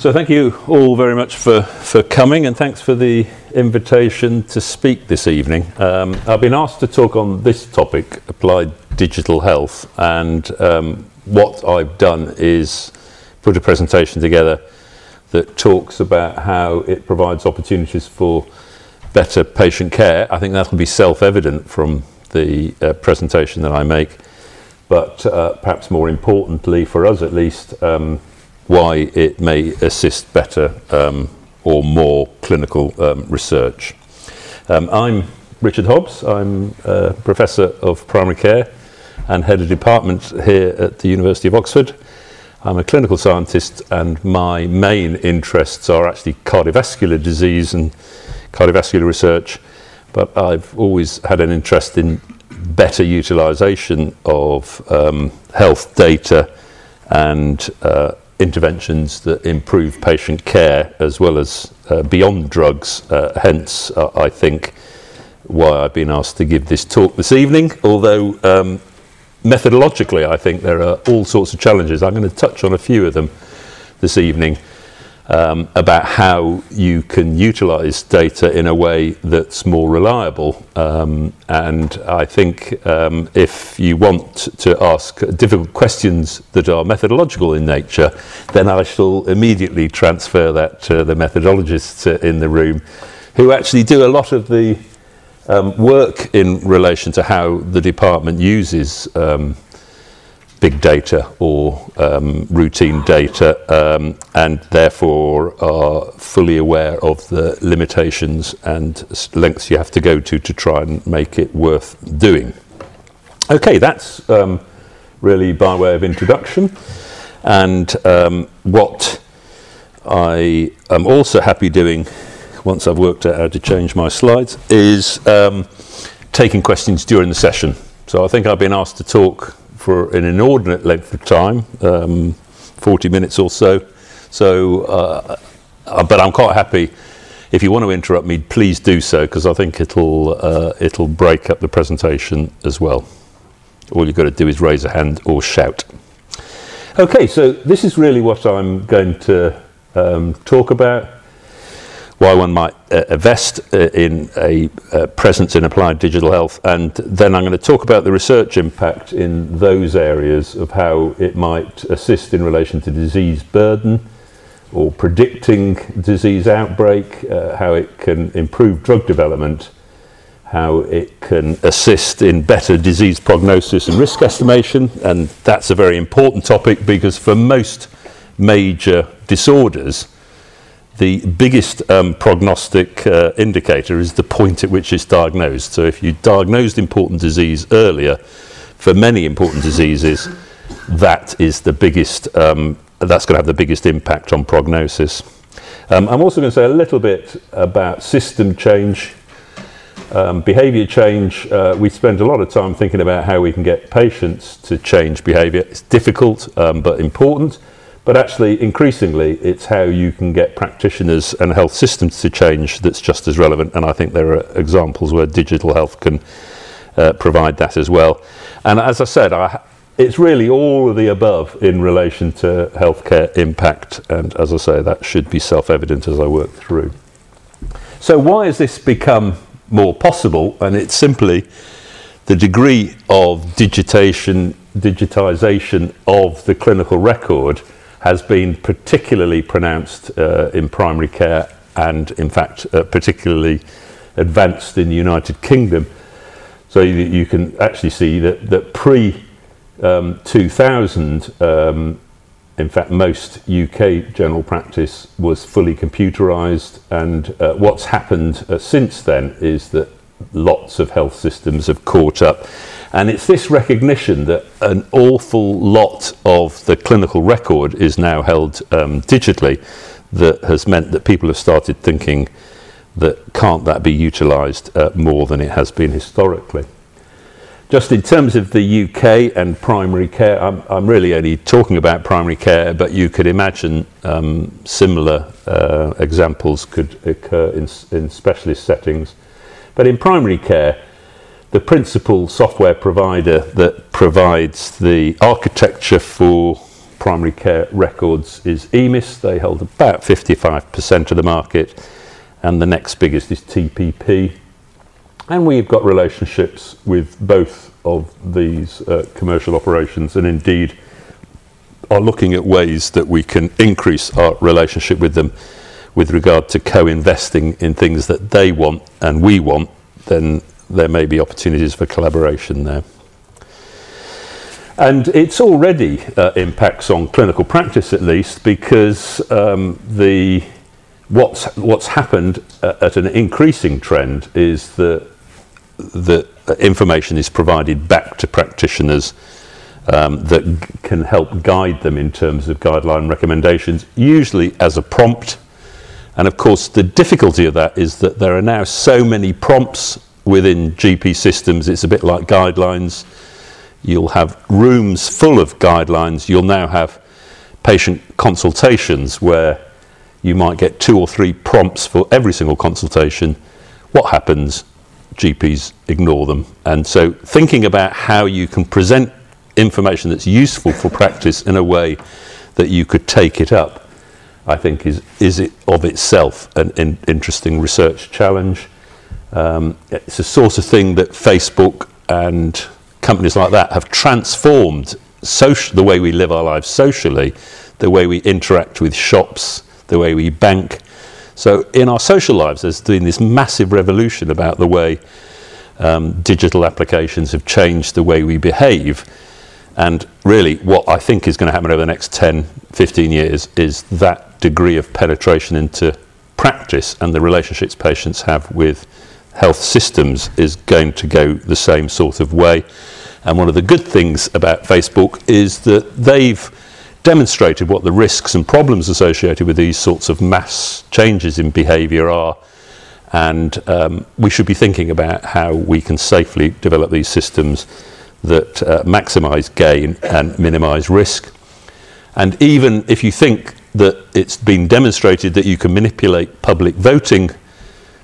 So thank you all very much for, for coming and thanks for the invitation to speak this evening. Um, I've been asked to talk on this topic, applied digital health, and um, what I've done is put a presentation together that talks about how it provides opportunities for better patient care. I think that'll be self-evident from the uh, presentation that I make, but uh, perhaps more importantly for us at least, um, why it may assist better um, or more clinical um, research. Um, I'm Richard Hobbs. I'm a professor of primary care and head of department here at the University of Oxford. I'm a clinical scientist and my main interests are actually cardiovascular disease and cardiovascular research, but I've always had an interest in better utilization of um, health data and uh, interventions that improve patient care as well as uh, beyond drugs. Uh, hence, uh, I think, why I've been asked to give this talk this evening. Although um, methodologically, I think there are all sorts of challenges. I'm going to touch on a few of them this evening um, about how you can utilize data in a way that's more reliable. Um, and I think um, if you want to ask difficult questions that are methodological in nature, then I shall immediately transfer that to the methodologists in the room who actually do a lot of the um, work in relation to how the department uses um, big data or um, routine data um, and therefore are fully aware of the limitations and lengths you have to go to to try and make it worth doing. Okay, that's um, really by way of introduction. And um, what I am also happy doing once I've worked out how to change my slides is um, taking questions during the session. So I think I've been asked to talk for an inordinate length of time, um, 40 minutes or so. So, uh, uh, but I'm quite happy. If you want to interrupt me, please do so because I think it'll uh, it'll break up the presentation as well. All you've got to do is raise a hand or shout. Okay, so this is really what I'm going to um, talk about why one might uh, invest uh, in a uh, presence in applied digital health. And then I'm going to talk about the research impact in those areas of how it might assist in relation to disease burden or predicting disease outbreak, uh, how it can improve drug development, how it can assist in better disease prognosis and risk estimation. And that's a very important topic because for most major disorders, the biggest um, prognostic uh, indicator is the point at which it's diagnosed. So if you diagnosed important disease earlier, for many important diseases, that is the biggest, um, that's going to have the biggest impact on prognosis. Um, I'm also going to say a little bit about system change, um, behavior change. Uh, we spend a lot of time thinking about how we can get patients to change behavior. It's difficult, um, but important. But actually, increasingly, it's how you can get practitioners and health systems to change that's just as relevant. And I think there are examples where digital health can uh, provide that as well. And as I said, I, it's really all of the above in relation to healthcare impact. And as I say, that should be self evident as I work through. So, why has this become more possible? And it's simply the degree of digitation, digitization of the clinical record has been particularly pronounced uh, in primary care and, in fact, uh, particularly advanced in the United Kingdom. So you, you can actually see that, that pre um, 2000, um, in fact, most UK general practice was fully computerized, and uh, what's happened uh, since then is that lots of health systems have caught up and it's this recognition that an awful lot of the clinical record is now held um, digitally that has meant that people have started thinking that can't that be utilised uh, more than it has been historically. Just in terms of the UK and primary care, I'm, I'm really only talking about primary care, but you could imagine um, similar uh, examples could occur in, in specialist settings. But in primary care, the principal software provider that provides the architecture for primary care records is EMIS. They hold about 55% of the market. And the next biggest is TPP. And we've got relationships with both of these uh, commercial operations and indeed are looking at ways that we can increase our relationship with them with regard to co-investing in things that they want and we want, then there may be opportunities for collaboration there. And it's already uh, impacts on clinical practice at least because um, the what's what's happened uh, at an increasing trend is that that information is provided back to practitioners um, that g- can help guide them in terms of guideline recommendations, usually as a prompt. And of course, the difficulty of that is that there are now so many prompts within GP systems, it's a bit like guidelines. You'll have rooms full of guidelines. You'll now have patient consultations where you might get two or three prompts for every single consultation. What happens? GPs ignore them. And so, thinking about how you can present information that's useful for practice in a way that you could take it up, I think is, is it of itself an in, interesting research challenge. Um, it's a sort of thing that Facebook and companies like that have transformed social, the way we live our lives socially, the way we interact with shops, the way we bank. So, in our social lives, there's been this massive revolution about the way um, digital applications have changed the way we behave. And really, what I think is going to happen over the next 10, 15 years is that degree of penetration into practice and the relationships patients have with health systems is going to go the same sort of way. And one of the good things about Facebook is that they've demonstrated what the risks and problems associated with these sorts of mass changes in behaviour are. And um, we should be thinking about how we can safely develop these systems that uh, maximise gain and minimise risk. And even if you think that it's been demonstrated that you can manipulate public voting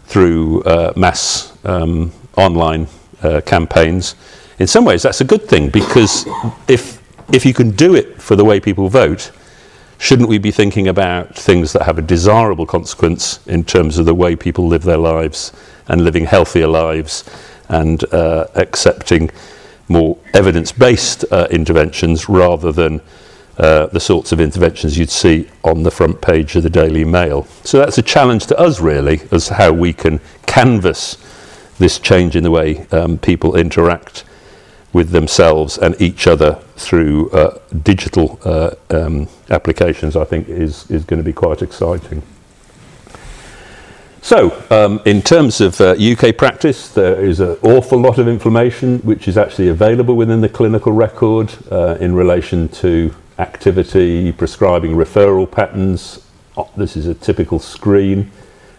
through uh, mass um, online uh, campaigns, in some ways that's a good thing because if if you can do it for the way people vote, shouldn't we be thinking about things that have a desirable consequence in terms of the way people live their lives and living healthier lives and uh, accepting more evidence based uh, interventions rather than uh, the sorts of interventions you'd see on the front page of the Daily Mail? So that's a challenge to us, really, as how we can canvass this change in the way um, people interact with themselves and each other through uh, digital uh, um, applications, I think is, is going to be quite exciting. So, um, in terms of uh, UK practice, there is an awful lot of information which is actually available within the clinical record uh, in relation to activity, prescribing referral patterns. Oh, this is a typical screen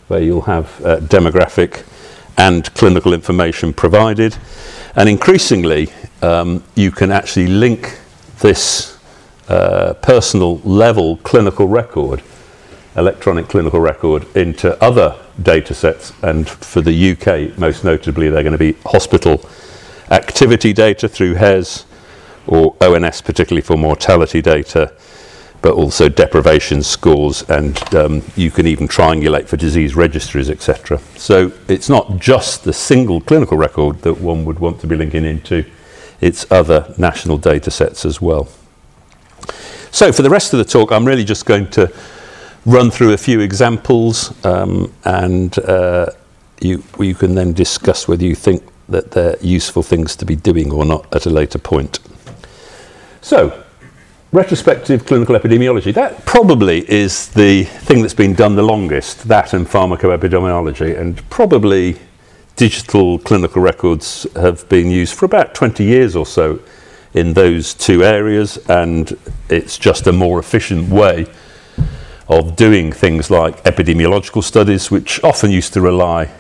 where you'll have uh, demographic and clinical information provided. And increasingly, um, you can actually link this uh, personal level clinical record, electronic clinical record, into other data sets. And for the UK, most notably, they're going to be hospital activity data through HES or ONS, particularly for mortality data, but also deprivation scores, and um, you can even triangulate for disease registries, etc. So it's not just the single clinical record that one would want to be linking into, it's other national data sets as well. So for the rest of the talk, I'm really just going to run through a few examples, um, and uh, you, you can then discuss whether you think that they're useful things to be doing or not at a later point. So, retrospective clinical epidemiology, that probably is the thing that's been done the longest, that and pharmacoepidemiology, and probably digital clinical records have been used for about 20 years or so in those two areas, and it's just a more efficient way of doing things like epidemiological studies, which often used to rely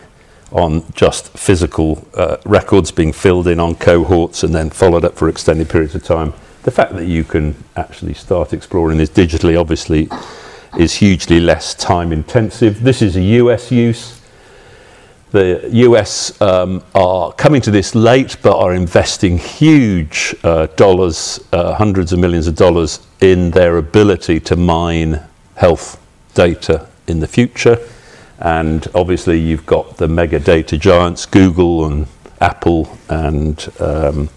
on just physical uh, records being filled in on cohorts and then followed up for extended periods of time. The fact that you can actually start exploring this digitally obviously is hugely less time intensive. This is a US use. The US um, are coming to this late, but are investing huge uh, dollars, uh, hundreds of millions of dollars, in their ability to mine health data in the future. And obviously, you've got the mega data giants, Google and Apple and um,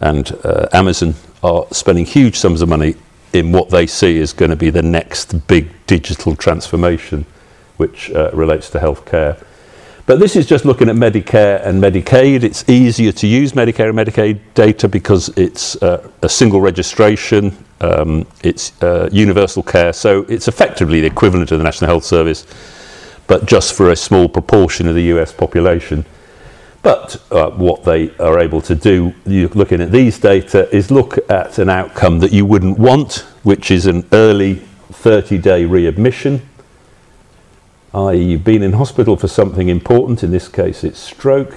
and uh, Amazon, are spending huge sums of money in what they see is going to be the next big digital transformation, which uh, relates to healthcare. But this is just looking at Medicare and Medicaid. It's easier to use Medicare and Medicaid data because it's uh, a single registration, um, it's uh, universal care, so it's effectively the equivalent of the National Health Service, but just for a small proportion of the US population. But uh, what they are able to do, looking at these data, is look at an outcome that you wouldn't want, which is an early 30 day readmission i.e., you've been in hospital for something important, in this case it's stroke,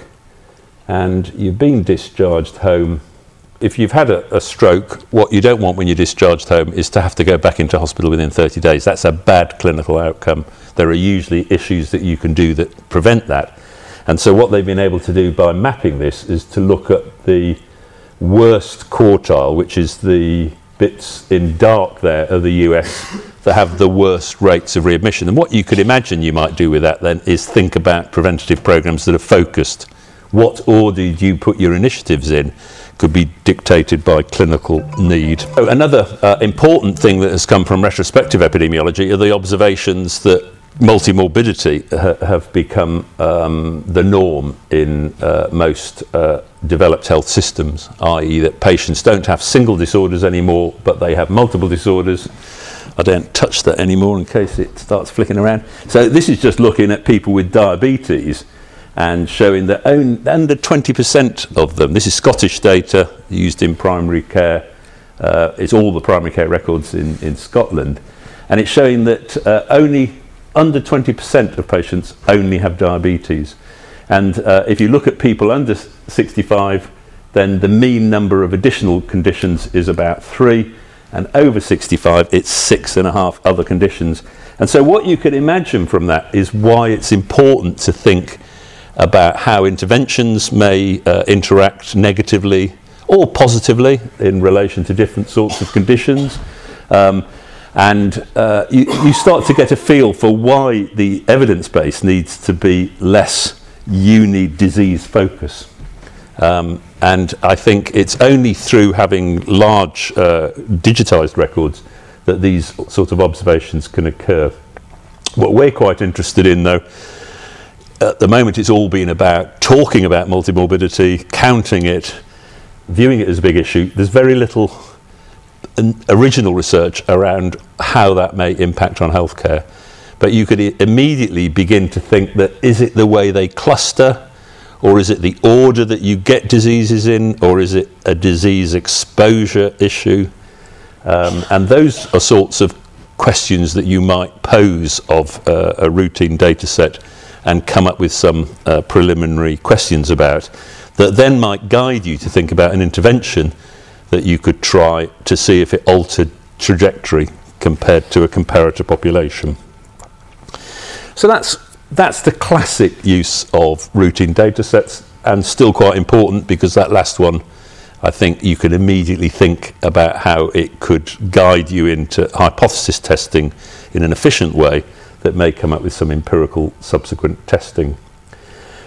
and you've been discharged home. If you've had a, a, stroke, what you don't want when you're discharged home is to have to go back into hospital within 30 days. That's a bad clinical outcome. There are usually issues that you can do that prevent that. And so, what they've been able to do by mapping this is to look at the worst quartile, which is the bits in dark there of the US that have the worst rates of readmission. And what you could imagine you might do with that then is think about preventative programs that are focused. What order you put your initiatives in could be dictated by clinical need. So another uh, important thing that has come from retrospective epidemiology are the observations that multimorbidity ha- have become um, the norm in uh, most uh, developed health systems, i.e., that patients don't have single disorders anymore, but they have multiple disorders I don't touch that anymore in case it starts flicking around. So this is just looking at people with diabetes and showing that only, under 20% of them, this is Scottish data used in primary care, uh, it's all the primary care records in, in Scotland, and it's showing that uh, only under 20% of patients only have diabetes. And uh, if you look at people under 65, then the mean number of additional conditions is about three and over 65, it's six and a half other conditions. And so, what you can imagine from that is why it's important to think about how interventions may uh, interact negatively or positively in relation to different sorts of conditions. Um, and uh, you, you, start to get a feel for why the evidence base needs to be less uni disease focus. Um, and I think it's only through having large uh, digitized records that these sort of observations can occur. What we're quite interested in, though, at the moment it's all been about talking about multimorbidity, counting it, viewing it as a big issue. There's very little original research around how that may impact on healthcare. But you could immediately begin to think that is it the way they cluster? Or is it the order that you get diseases in? Or is it a disease exposure issue? Um, and those are sorts of questions that you might pose of uh, a routine data set and come up with some uh, preliminary questions about that then might guide you to think about an intervention that you could try to see if it altered trajectory compared to a comparator population. So that's that's the classic use of routine data sets and still quite important because that last one I think you can immediately think about how it could guide you into hypothesis testing in an efficient way that may come up with some empirical subsequent testing.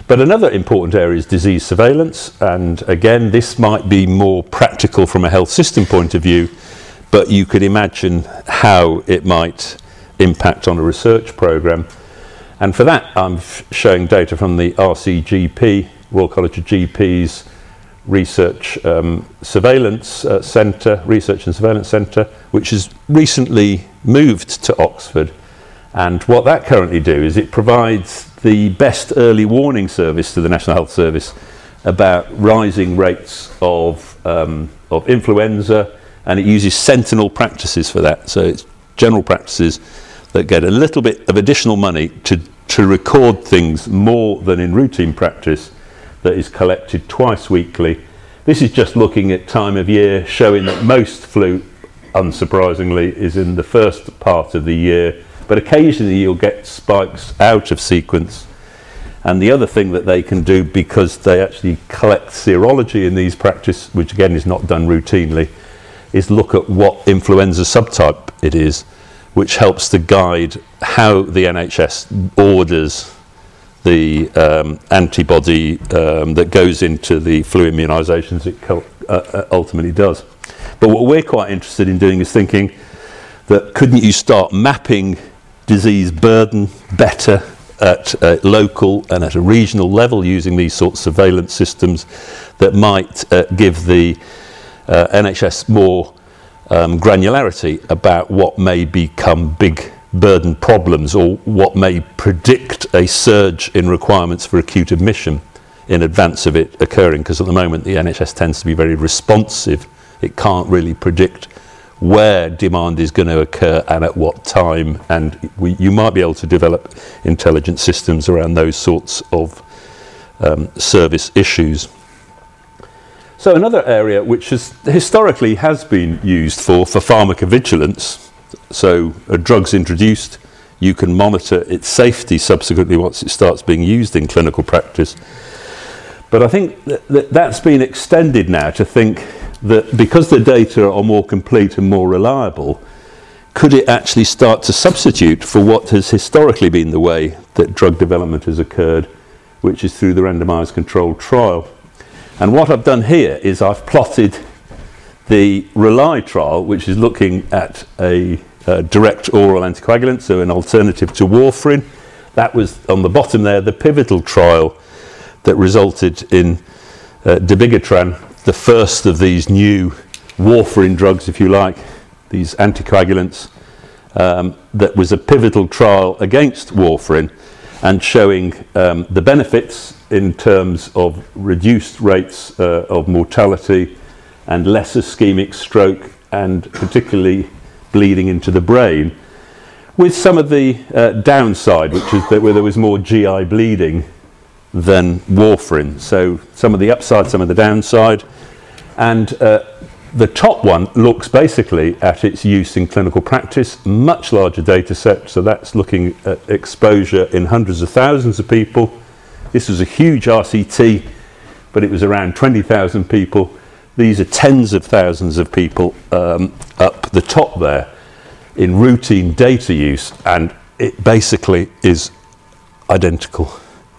But another important area is disease surveillance, and again, this might be more practical from a health system point of view, but you could imagine how it might impact on a research program. And for that, I'm showing data from the RCGP, Royal College of GPs Research um, Surveillance uh, Centre, Research and Surveillance Centre, which has recently moved to Oxford. And what that currently do is it provides the best early warning service to the National Health Service about rising rates of, um, of influenza, and it uses sentinel practices for that. So it's general practices that get a little bit of additional money to, to record things more than in routine practice that is collected twice weekly. This is just looking at time of year, showing that most flu, unsurprisingly, is in the first part of the year, but occasionally you'll get spikes out of sequence. And the other thing that they can do, because they actually collect serology in these practice, which again is not done routinely, is look at what influenza subtype it is, which helps to guide how the NHS orders the um, antibody um, that goes into the flu immunisations it uh, uh, ultimately does. But what we're quite interested in doing is thinking that couldn't you start mapping disease burden better at local and at a regional level using these sorts of surveillance systems that might uh, give the uh, NHS more um, granularity about what may become big burden problems or what may predict a surge in requirements for acute admission in advance of it occurring. Because at the moment the NHS tends to be very responsive. It can't really predict where demand is going to occur and at what time. And we, you might be able to develop intelligent systems around those sorts of um, service issues. So another area which has historically has been used for, for pharmacovigilance, so a drug's introduced, you can monitor its safety subsequently once it starts being used in clinical practice. But I think that, that that's been extended now to think that because the data are more complete and more reliable, could it actually start to substitute for what has historically been the way that drug development has occurred, which is through the randomized controlled trial? And what I've done here is I've plotted the RELY trial, which is looking at a uh, direct oral anticoagulant, so an alternative to warfarin. That was on the bottom there, the pivotal trial that resulted in uh, dabigatran the first of these new warfarin drugs, if you like, these anticoagulants, um, that was a pivotal trial against warfarin and showing um, the benefits in terms of reduced rates uh, of mortality and less ischemic stroke and particularly bleeding into the brain with some of the uh, downside, which is that where there was more GI bleeding than warfarin. So some of the upside, some of the downside. And uh, the top one looks basically at its use in clinical practice, much larger data set. So that's looking at exposure in hundreds of thousands of people. This was a huge RCT, but it was around 20,000 people. These are tens of thousands of people um, up the top there in routine data use, and it basically is identical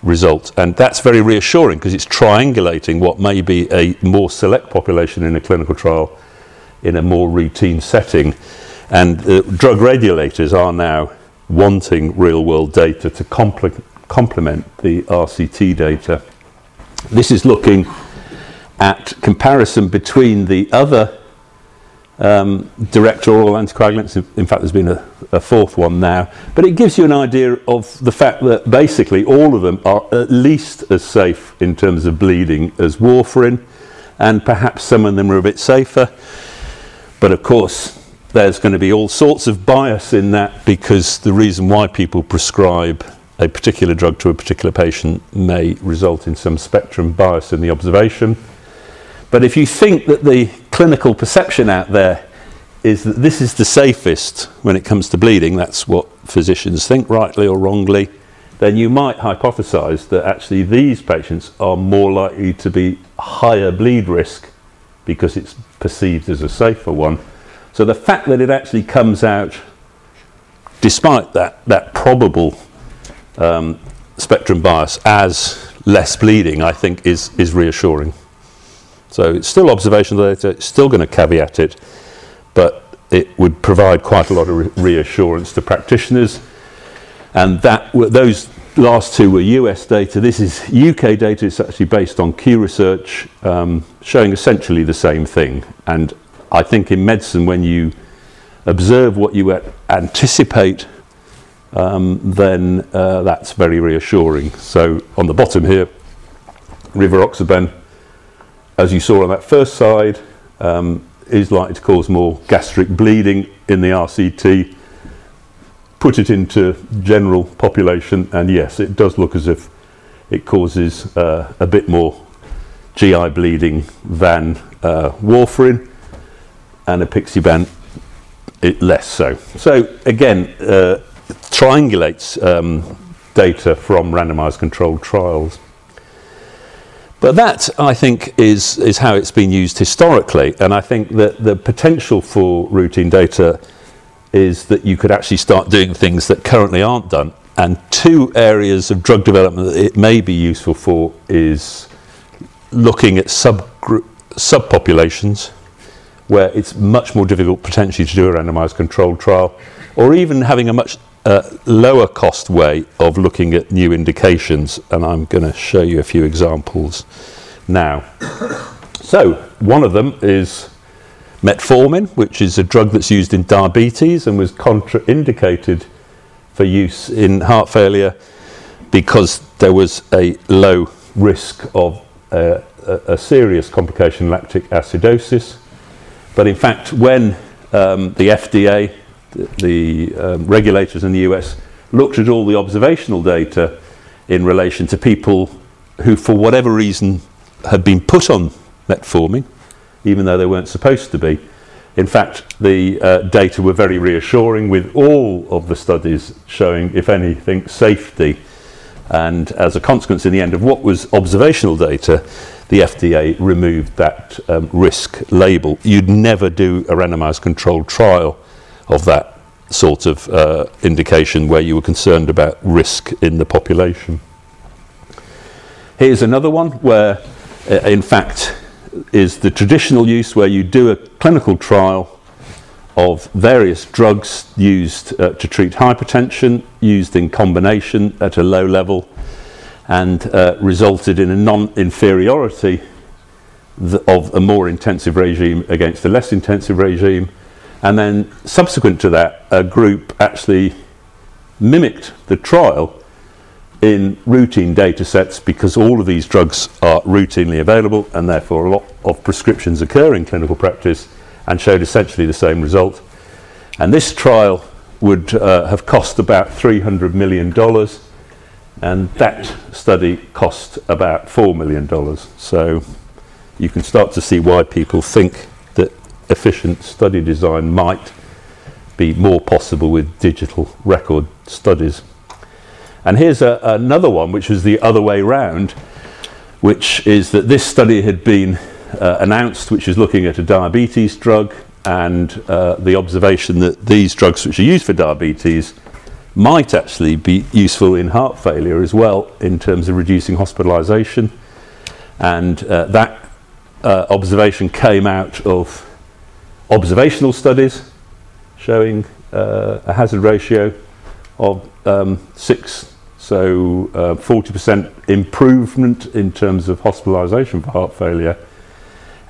result. And that's very reassuring because it's triangulating what may be a more select population in a clinical trial in a more routine setting. And uh, drug regulators are now wanting real world data to compl- complement the RCT data. This is looking at comparison between the other um, direct oral anticoagulants. In fact, there's been a, a, fourth one now. But it gives you an idea of the fact that basically all of them are at least as safe in terms of bleeding as warfarin, and perhaps some of them are a bit safer. But of course, there's going to be all sorts of bias in that because the reason why people prescribe a particular drug to a particular patient may result in some spectrum bias in the observation. But if you think that the clinical perception out there is that this is the safest when it comes to bleeding, that's what physicians think, rightly or wrongly, then you might hypothesize that actually these patients are more likely to be higher bleed risk because it's perceived as a safer one. So the fact that it actually comes out, despite that, that probable um, spectrum bias, as less bleeding, I think is, is reassuring. So it's still observational data, it's still going to caveat it, but it would provide quite a lot of re- reassurance to practitioners. And that those last two were US data. This is UK data. It's actually based on Q research, um, showing essentially the same thing. And I think in medicine, when you observe what you anticipate, um, then uh, that's very reassuring. So on the bottom here, rivaroxaban as you saw on that first slide, um, is likely to cause more gastric bleeding in the RCT. Put it into general population, and yes, it does look as if it causes uh, a bit more GI bleeding than uh, warfarin, and apixaban it less so. So again, uh, triangulates um, data from randomized controlled trials. But that, I think, is, is how it's been used historically. And I think that the potential for routine data is that you could actually start doing things that currently aren't done. And two areas of drug development that it may be useful for is looking at subpopulations where it's much more difficult potentially to do a randomized controlled trial, or even having a much uh, lower cost way of looking at new indications. And I'm going to show you a few examples now. so, one of them is metformin, which is a drug that's used in diabetes and was contraindicated for use in heart failure because there was a low risk of uh, a, a, serious complication, lactic acidosis. But in fact, when um, the FDA the um, regulators in the US looked at all the observational data in relation to people who, for whatever reason, had been put on metformin, even though they weren't supposed to be. In fact, the uh, data were very reassuring, with all of the studies showing, if anything, safety. And as a consequence, in the end of what was observational data, the FDA removed that um, risk label. You'd never do a randomized controlled trial of that sort of uh, indication where you were concerned about risk in the population. Here's another one where, uh, in fact, is the traditional use where you do a clinical trial of various drugs used uh, to treat hypertension, used in combination at a low level, and uh, resulted in a non inferiority of a more intensive regime against a less intensive regime and then subsequent to that, a group actually mimicked the trial in routine data sets because all of these drugs are routinely available and therefore a lot of prescriptions occur in clinical practice and showed essentially the same result. And this trial would uh, have cost about $300 million and that study cost about $4 million. So you can start to see why people think efficient study design might be more possible with digital record studies. And here's a, another one, which was the other way round, which is that this study had been uh, announced, which is looking at a diabetes drug, and uh, the observation that these drugs, which are used for diabetes, might actually be useful in heart failure as well in terms of reducing hospitalization. And uh, that uh, observation came out of observational studies showing uh, a hazard ratio of um, six, so uh, 40% improvement in terms of hospitalisation for heart failure.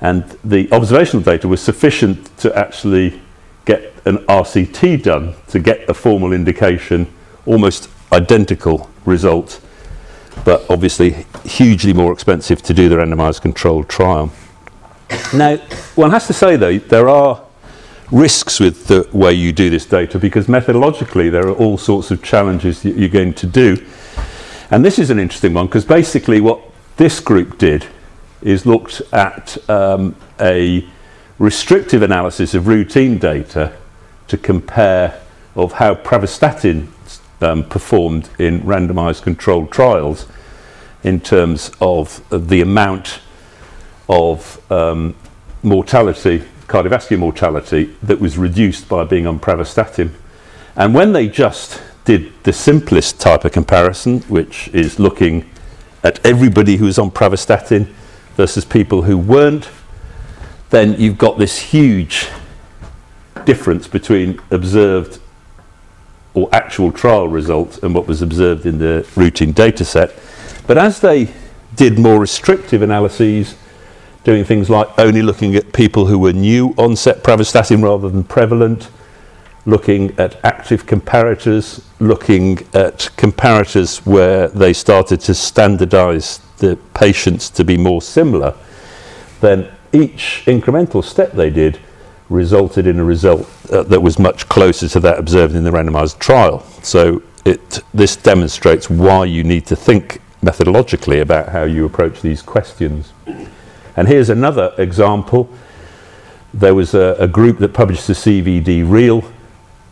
And the observational data was sufficient to actually get an RCT done to get a formal indication, almost identical result, but obviously hugely more expensive to do the randomised controlled trial. Now, one has to say though, there are risks with the way you do this data because methodologically there are all sorts of challenges that you're going to do. And this is an interesting one because basically what this group did is looked at um, a restrictive analysis of routine data to compare of how pravastatin um, performed in randomized controlled trials in terms of the amount of um, mortality, cardiovascular mortality, that was reduced by being on pravastatin. And when they just did the simplest type of comparison, which is looking at everybody who was on pravastatin versus people who weren't, then you've got this huge difference between observed or actual trial results and what was observed in the routine data set. But as they did more restrictive analyses, doing things like only looking at people who were new onset pravastatin rather than prevalent, looking at active comparators, looking at comparators where they started to standardize the patients to be more similar, then each incremental step they did resulted in a result uh, that was much closer to that observed in the randomized trial. So it, this demonstrates why you need to think methodologically about how you approach these questions. And here's another example. There was a, a group that published the CVD Real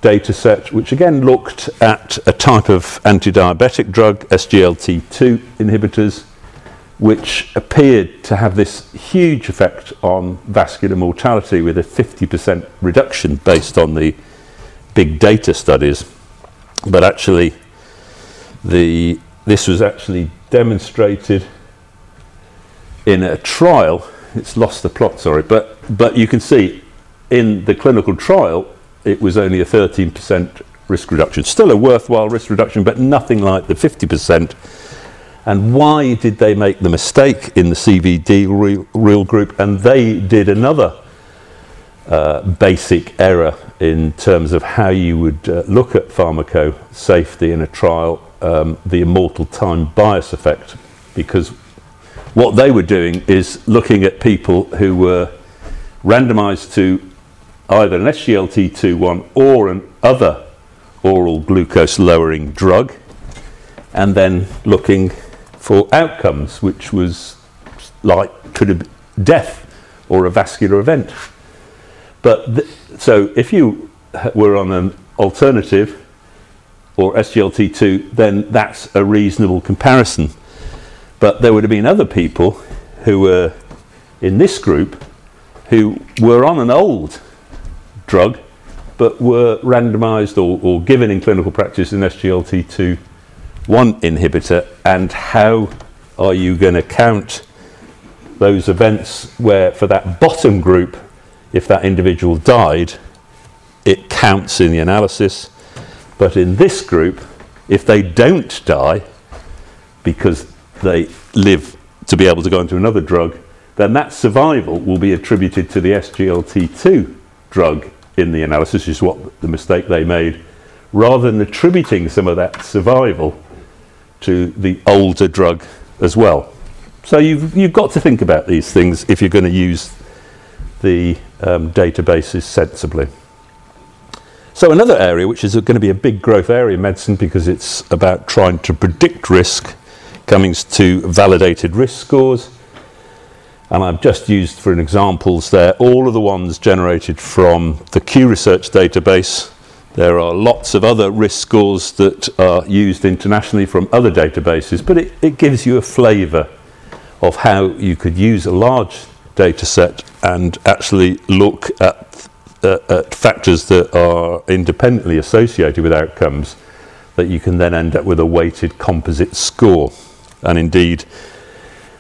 data set, which again looked at a type of anti diabetic drug, SGLT2 inhibitors, which appeared to have this huge effect on vascular mortality with a 50% reduction based on the big data studies. But actually, the, this was actually demonstrated in a trial. It's lost the plot, sorry, but, but you can see in the clinical trial, it was only a 13% risk reduction. Still a worthwhile risk reduction, but nothing like the 50%. And why did they make the mistake in the CVD real, real group? And they did another uh, basic error in terms of how you would uh, look at pharmaco safety in a trial, um, the immortal time bias effect, because what they were doing is looking at people who were randomized to either an SGLT2 one or an other oral glucose lowering drug, and then looking for outcomes, which was like could have death or a vascular event. But th- so if you were on an alternative or SGLT2, then that's a reasonable comparison. But there would have been other people who were in this group who were on an old drug but were randomized or, or given in clinical practice an SGLT2 one inhibitor. And how are you going to count those events where for that bottom group if that individual died it counts in the analysis? But in this group if they don't die because they live to be able to go into another drug then that survival will be attributed to the SGLT2 drug in the analysis, is what the mistake they made, rather than attributing some of that survival to the older drug as well. So you've, you've got to think about these things if you're going to use the um, databases sensibly. So another area, which is going to be a big growth area in medicine because it's about trying to predict risk, coming to validated risk scores. And I've just used for an examples there all of the ones generated from the Q Research database. There are lots of other risk scores that are used internationally from other databases, but it, it gives you a flavour of how you could use a large data set and actually look at, uh, at factors that are independently associated with outcomes that you can then end up with a weighted composite score. And indeed,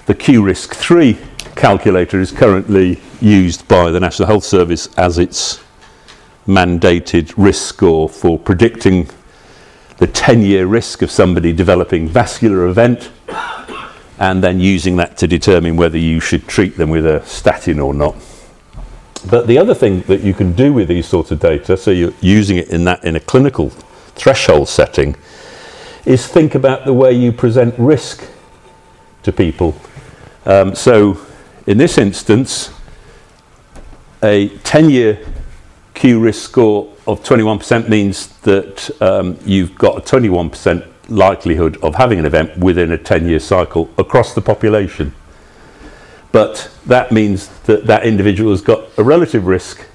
the Q Risk 3 calculator is currently used by the National Health Service as its mandated risk score for predicting the 10 year risk of somebody developing vascular event and then using that to determine whether you should treat them with a statin or not. But the other thing that you can do with these sorts of data, so you're using it in that in a clinical threshold setting, is think about the way you present risk to people. Um, so in this instance, a 10 year Q risk score of 21% means that um, you've got a 21% likelihood of having an event within a 10 year cycle across the population. But that means that that individual has got a relative risk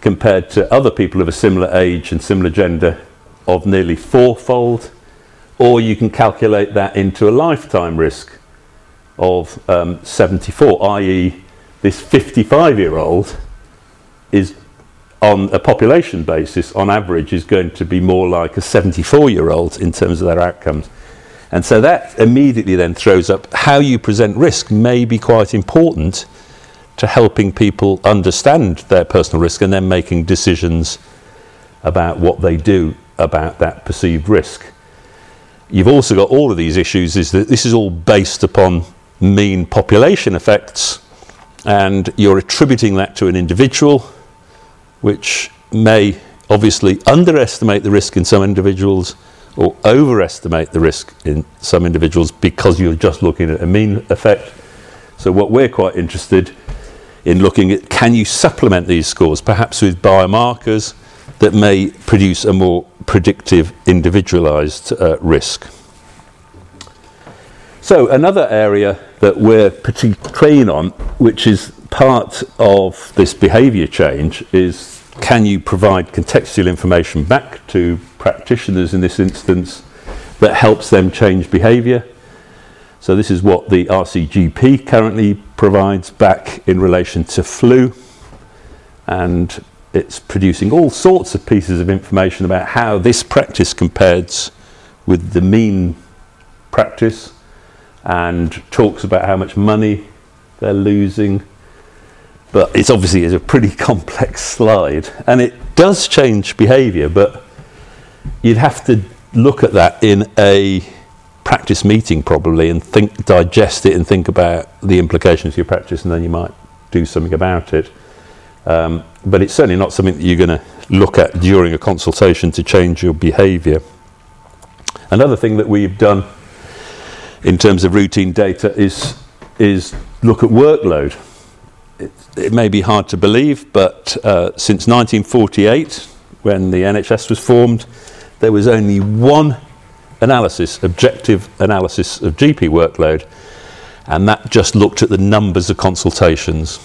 compared to other people of a similar age and similar gender of nearly fourfold, or you can calculate that into a lifetime risk of um, 74, i.e., this 55 year old is on a population basis, on average, is going to be more like a 74 year old in terms of their outcomes. And so that immediately then throws up how you present risk may be quite important to helping people understand their personal risk and then making decisions about what they do about that perceived risk. You've also got all of these issues is that this is all based upon mean population effects, and you're attributing that to an individual, which may obviously underestimate the risk in some individuals or overestimate the risk in some individuals because you're just looking at a mean effect. So, what we're quite interested in looking at can you supplement these scores, perhaps with biomarkers that may produce a more predictive, individualized uh, risk. So, another area that we're pretty keen on, which is part of this behaviour change, is can you provide contextual information back to practitioners in this instance that helps them change behaviour? So this is what the RCGP currently provides back in relation to flu and it's producing all sorts of pieces of information about how this practice compares with the mean practice and talks about how much money they're losing. But it's obviously is a pretty complex slide and it does change behaviour, but you'd have to look at that in a practice meeting probably and think digest it and think about the implications of your practice and then you might do something about it. Um, but it's certainly not something that you're going to look at during a consultation to change your behaviour. Another thing that we've done in terms of routine data is, is look at workload. It, it may be hard to believe, but uh, since 1948, when the NHS was formed, there was only one analysis, objective analysis of GP workload, and that just looked at the numbers of consultations.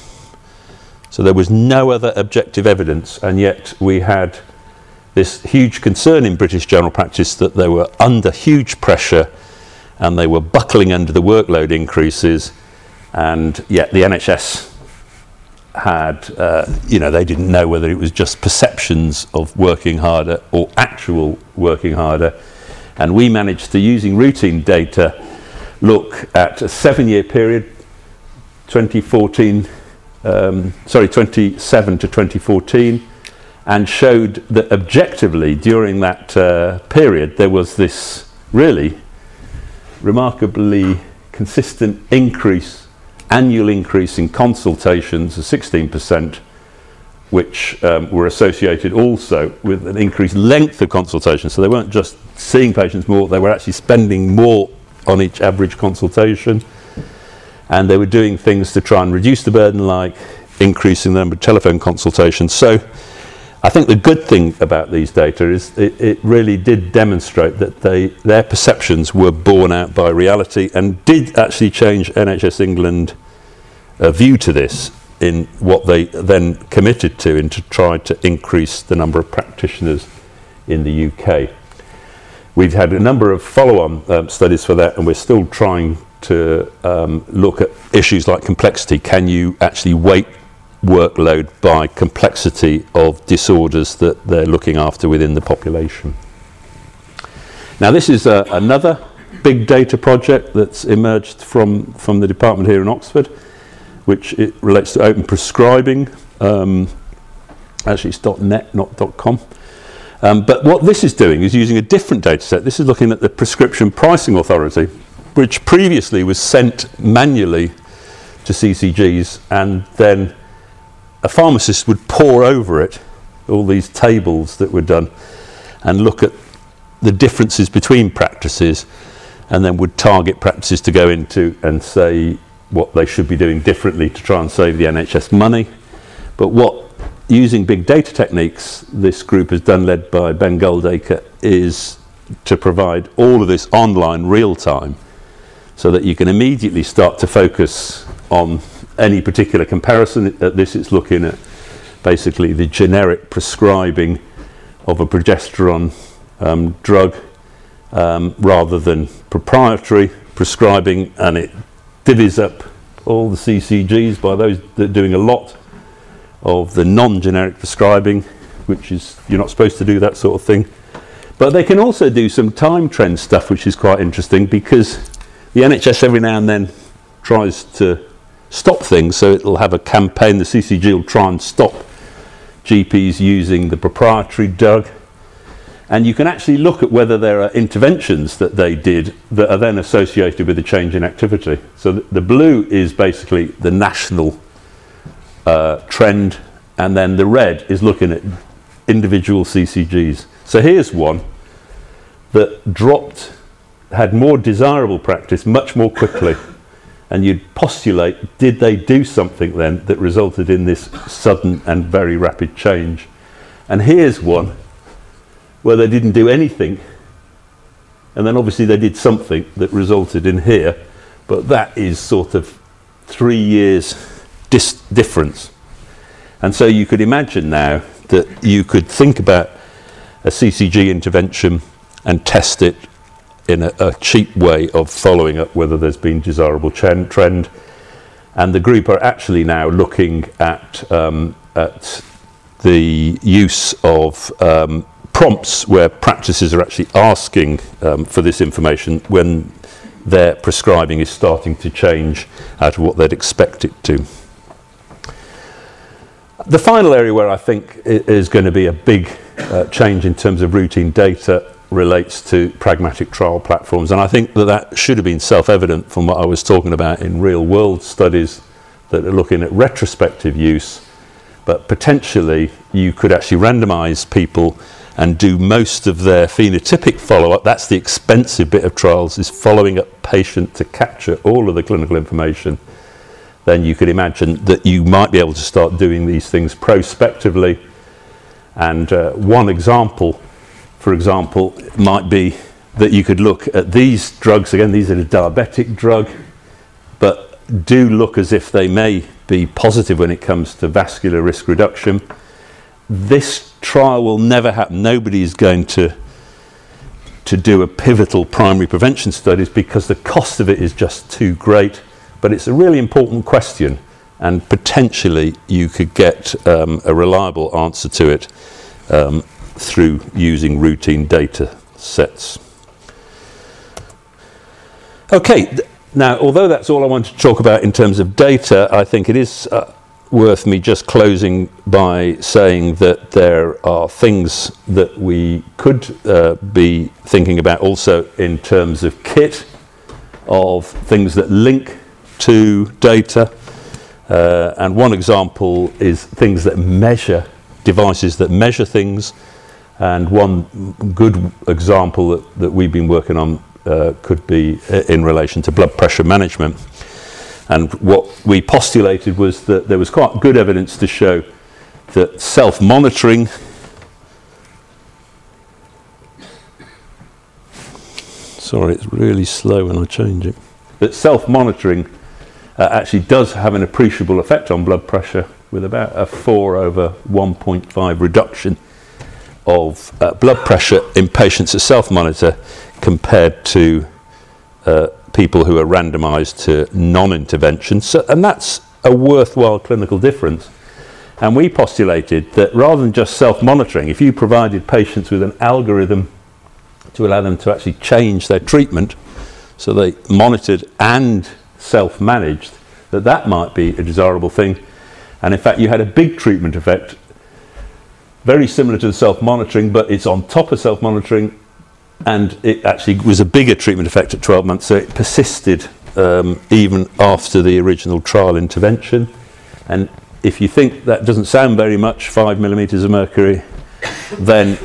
So there was no other objective evidence, and yet we had this huge concern in British general practice that they were under huge pressure and they were buckling under the workload increases, and yet the NHS had, uh, you know, they didn't know whether it was just perceptions of working harder or actual working harder. And we managed to, using routine data, look at a seven year period, 2014 um, sorry, 27 to 2014, and showed that objectively during that uh, period there was this really remarkably consistent increase, annual increase in consultations of 16%, which um, were associated also with an increased length of consultation. So they weren't just seeing patients more, they were actually spending more on each average consultation and they were doing things to try and reduce the burden, like increasing the number of telephone consultations. So I think the good thing about these data is it, it really did demonstrate that they, their perceptions were borne out by reality and did actually change NHS England uh, view to this in what they then committed to in to try to increase the number of practitioners in the UK. We've had a number of follow-on um, studies for that and we're still trying to um, look at issues like complexity. Can you actually weight workload by complexity of disorders that they're looking after within the population? Now, this is uh, another big data project that's emerged from, from the department here in Oxford, which it relates to open prescribing. Um, actually, it's .net, not .com. Um, but what this is doing is using a different data set. This is looking at the Prescription Pricing Authority, which previously was sent manually to CCGs and then a pharmacist would pore over it all these tables that were done and look at the differences between practices and then would target practices to go into and say what they should be doing differently to try and save the NHS money. But what using big data techniques this group has done, led by Ben Goldacre, is to provide all of this online real time so that you can immediately start to focus on any particular comparison. At this, it's looking at basically the generic prescribing of a progesterone um, drug um, rather than proprietary prescribing, and it divvies up all the CCGs by those that are doing a lot of the non generic prescribing, which is you're not supposed to do that sort of thing. But they can also do some time trend stuff, which is quite interesting because the NHS every now and then tries to stop things, so it'll have a campaign. The CCG will try and stop GPs using the proprietary drug. And you can actually look at whether there are interventions that they did that are then associated with a change in activity. So the, the blue is basically the national uh, trend, and then the red is looking at individual CCGs. So here's one that dropped had more desirable practice much more quickly. And you'd postulate, did they do something then that resulted in this sudden and very rapid change? And here's one where they didn't do anything. And then obviously they did something that resulted in here. But that is sort of three years dis- difference. And so you could imagine now that you could think about a CCG intervention and test it in a, a cheap way of following up whether there's been desirable chen- trend. And the group are actually now looking at, um, at the use of um, prompts where practices are actually asking um, for this information when their prescribing is starting to change out of what they'd expect it to. The final area where I think is going to be a big uh, change in terms of routine data relates to pragmatic trial platforms. And I think that that should have been self evident from what I was talking about in real world studies that are looking at retrospective use. But potentially, you could actually randomize people and do most of their phenotypic follow up. That's the expensive bit of trials, is following up patient to capture all of the clinical information. Then you could imagine that you might be able to start doing these things prospectively. And uh, one example, for example, might be that you could look at these drugs. Again, these are a diabetic drug, but do look as if they may be positive when it comes to vascular risk reduction. This trial will never happen. Nobody is going to to do a pivotal primary prevention studies because the cost of it is just too great. But it's a really important question, and potentially you could get um, a reliable answer to it um, through using routine data sets. Okay, now although that's all I want to talk about in terms of data, I think it is. Uh, worth me just closing by saying that there are things that we could uh, be thinking about also in terms of kit, of things that link to data. Uh, and one example is things that measure, devices that measure things. And one good example that, that we've been working on uh, could be uh, in relation to blood pressure management. And what we postulated was that there was quite good evidence to show that self monitoring sorry, it's really slow when I change it. That self monitoring uh, actually does have an appreciable effect on blood pressure with about a 4 over 1.5 reduction of uh, blood pressure in patients who self monitor compared to uh, people who are randomized to non intervention. So, and that's a worthwhile clinical difference. And we postulated that rather than just self monitoring, if you provided patients with an algorithm to allow them to actually change their treatment, so they monitored and self managed, that that might be a desirable thing. And in fact, you had a big treatment effect, very similar to the self monitoring, but it's on top of self monitoring and it actually was a bigger treatment effect at 12 months, so it persisted um, even after the original trial intervention. And if you think that doesn't sound very much, five millimeters of mercury, then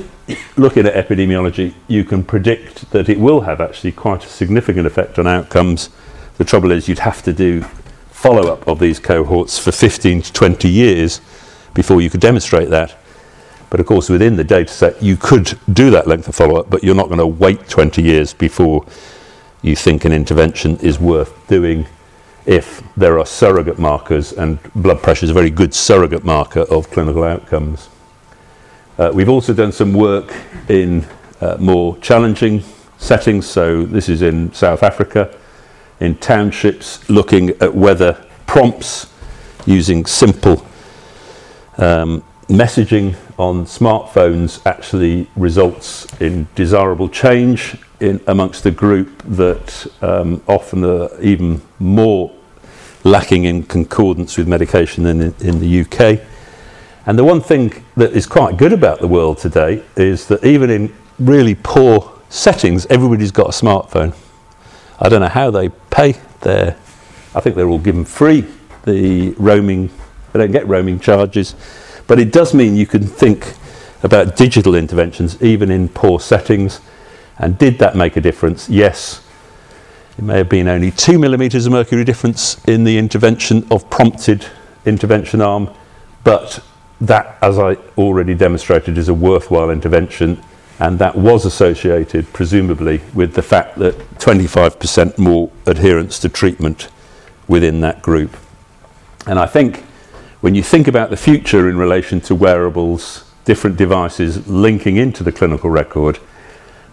looking at epidemiology, you can predict that it will have actually quite a significant effect on outcomes. The trouble is, you'd have to do follow up of these cohorts for 15 to 20 years before you could demonstrate that. But of course, within the data set, you could do that length of follow up, but you're not going to wait 20 years before you think an intervention is worth doing if there are surrogate markers, and blood pressure is a very good surrogate marker of clinical outcomes. Uh, we've also done some work in uh, more challenging settings, so this is in South Africa, in townships, looking at whether prompts using simple um, messaging on smartphones actually results in desirable change in amongst the group that um, often are even more lacking in concordance with medication than in, in the UK. And the one thing that is quite good about the world today is that even in really poor settings, everybody's got a smartphone. I don't know how they pay their, I think they're all given free the roaming, they don't get roaming charges. But it does mean you can think about digital interventions even in poor settings. And did that make a difference? Yes. It may have been only two millimeters of mercury difference in the intervention of prompted intervention arm, but that, as I already demonstrated, is a worthwhile intervention, and that was associated, presumably, with the fact that 25% more adherence to treatment within that group. And I think when you think about the future in relation to wearables different devices linking into the clinical record,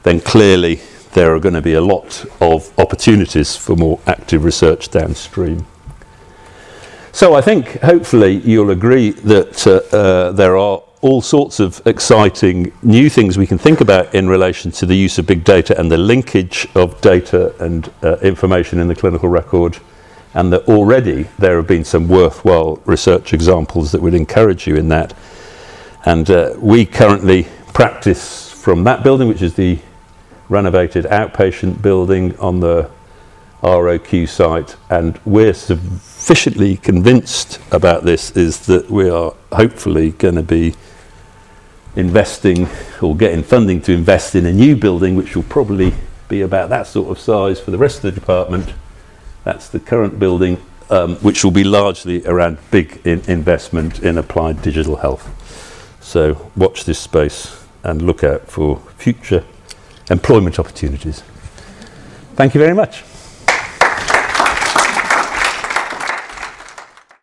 then clearly there are going to be a lot of opportunities for more active research downstream. So I think hopefully you'll agree that uh, uh, there are all sorts of exciting new things we can think about in relation to the use of big data and the linkage of data and uh, information in the clinical record and that already there have been some worthwhile research examples that would encourage you in that. And uh, we currently practice from that building, which is the renovated outpatient building on the ROQ site, and we're sufficiently convinced about this is that we are hopefully going to be investing or getting funding to invest in a new building which will probably be about that sort of size for the rest of the department. That's the current building, um, which will be largely around big in investment in applied digital health. So watch this space and look out for future employment opportunities. Thank you very much.